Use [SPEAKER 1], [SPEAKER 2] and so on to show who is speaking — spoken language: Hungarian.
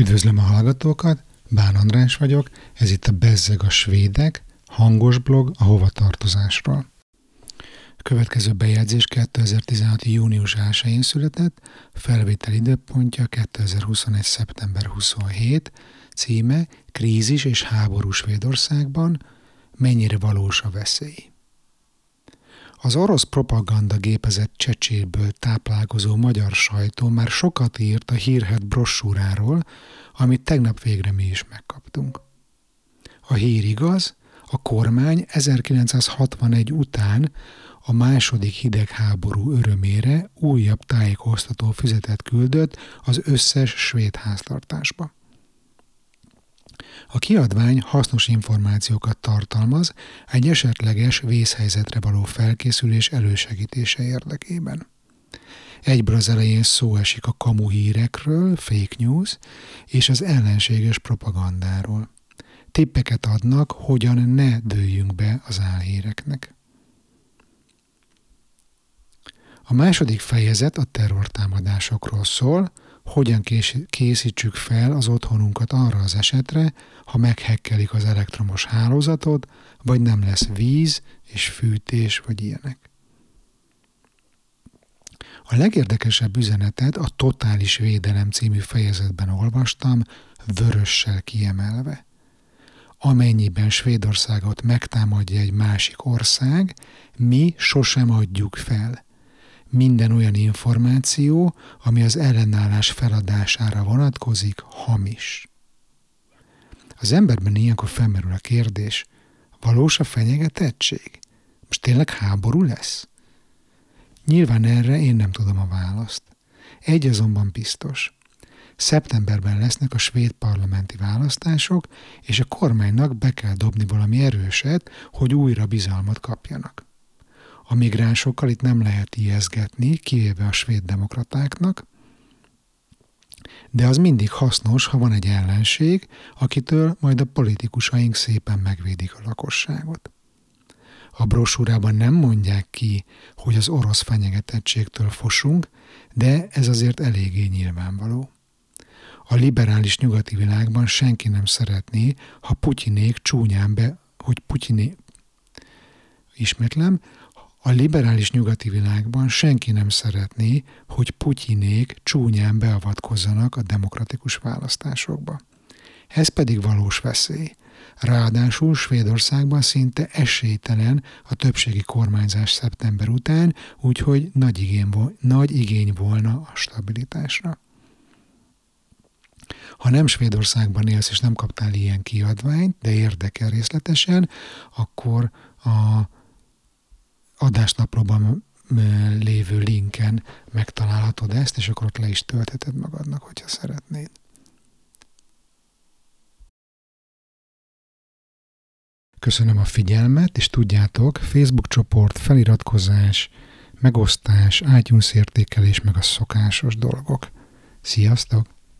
[SPEAKER 1] Üdvözlöm a hallgatókat, Bán András vagyok, ez itt a Bezzeg a Svédek, hangos blog a hovatartozásról. A következő bejegyzés 2016. június 1-én született, felvétel időpontja 2021. szeptember 27, címe Krízis és háború Svédországban, mennyire valós a veszély. Az orosz propaganda gépezett csecséből táplálkozó magyar sajtó már sokat írt a hírhet brossúráról, amit tegnap végre mi is megkaptunk. A hír igaz, a kormány 1961 után a második hidegháború örömére újabb tájékoztató füzetet küldött az összes svéd háztartásba. A kiadvány hasznos információkat tartalmaz egy esetleges vészhelyzetre való felkészülés elősegítése érdekében. Egyből az elején szó esik a kamu hírekről, fake news, és az ellenséges propagandáról. Tippeket adnak, hogyan ne dőljünk be az álhíreknek. A második fejezet a terrortámadásokról szól, hogyan készítsük fel az otthonunkat arra az esetre, ha meghekkelik az elektromos hálózatot, vagy nem lesz víz és fűtés, vagy ilyenek. A legérdekesebb üzenetet a Totális Védelem című fejezetben olvastam, vörössel kiemelve. Amennyiben Svédországot megtámadja egy másik ország, mi sosem adjuk fel – minden olyan információ, ami az ellenállás feladására vonatkozik, hamis. Az emberben ilyenkor felmerül a kérdés, valós a fenyegetettség? Most tényleg háború lesz? Nyilván erre én nem tudom a választ. Egy azonban biztos. Szeptemberben lesznek a svéd parlamenti választások, és a kormánynak be kell dobni valami erőset, hogy újra bizalmat kapjanak. A migránsokkal itt nem lehet ijeszgetni, kivéve a svéd demokratáknak, de az mindig hasznos, ha van egy ellenség, akitől majd a politikusaink szépen megvédik a lakosságot. A brosúrában nem mondják ki, hogy az orosz fenyegetettségtől fosunk, de ez azért eléggé nyilvánvaló. A liberális nyugati világban senki nem szeretné, ha Putyinék csúnyán be, hogy Putyiné, ismétlem, a liberális nyugati világban senki nem szeretné, hogy Putyinék csúnyán beavatkozzanak a demokratikus választásokba. Ez pedig valós veszély. Ráadásul Svédországban szinte esélytelen a többségi kormányzás szeptember után, úgyhogy nagy igény, nagy igény volna a stabilitásra. Ha nem Svédországban élsz és nem kaptál ilyen kiadványt, de érdekel részletesen, akkor a adásnaplóban lévő linken megtalálhatod ezt, és akkor ott le is töltheted magadnak, hogyha szeretnéd. Köszönöm a figyelmet, és tudjátok, Facebook csoport, feliratkozás, megosztás, iTunes értékelés, meg a szokásos dolgok. Sziasztok!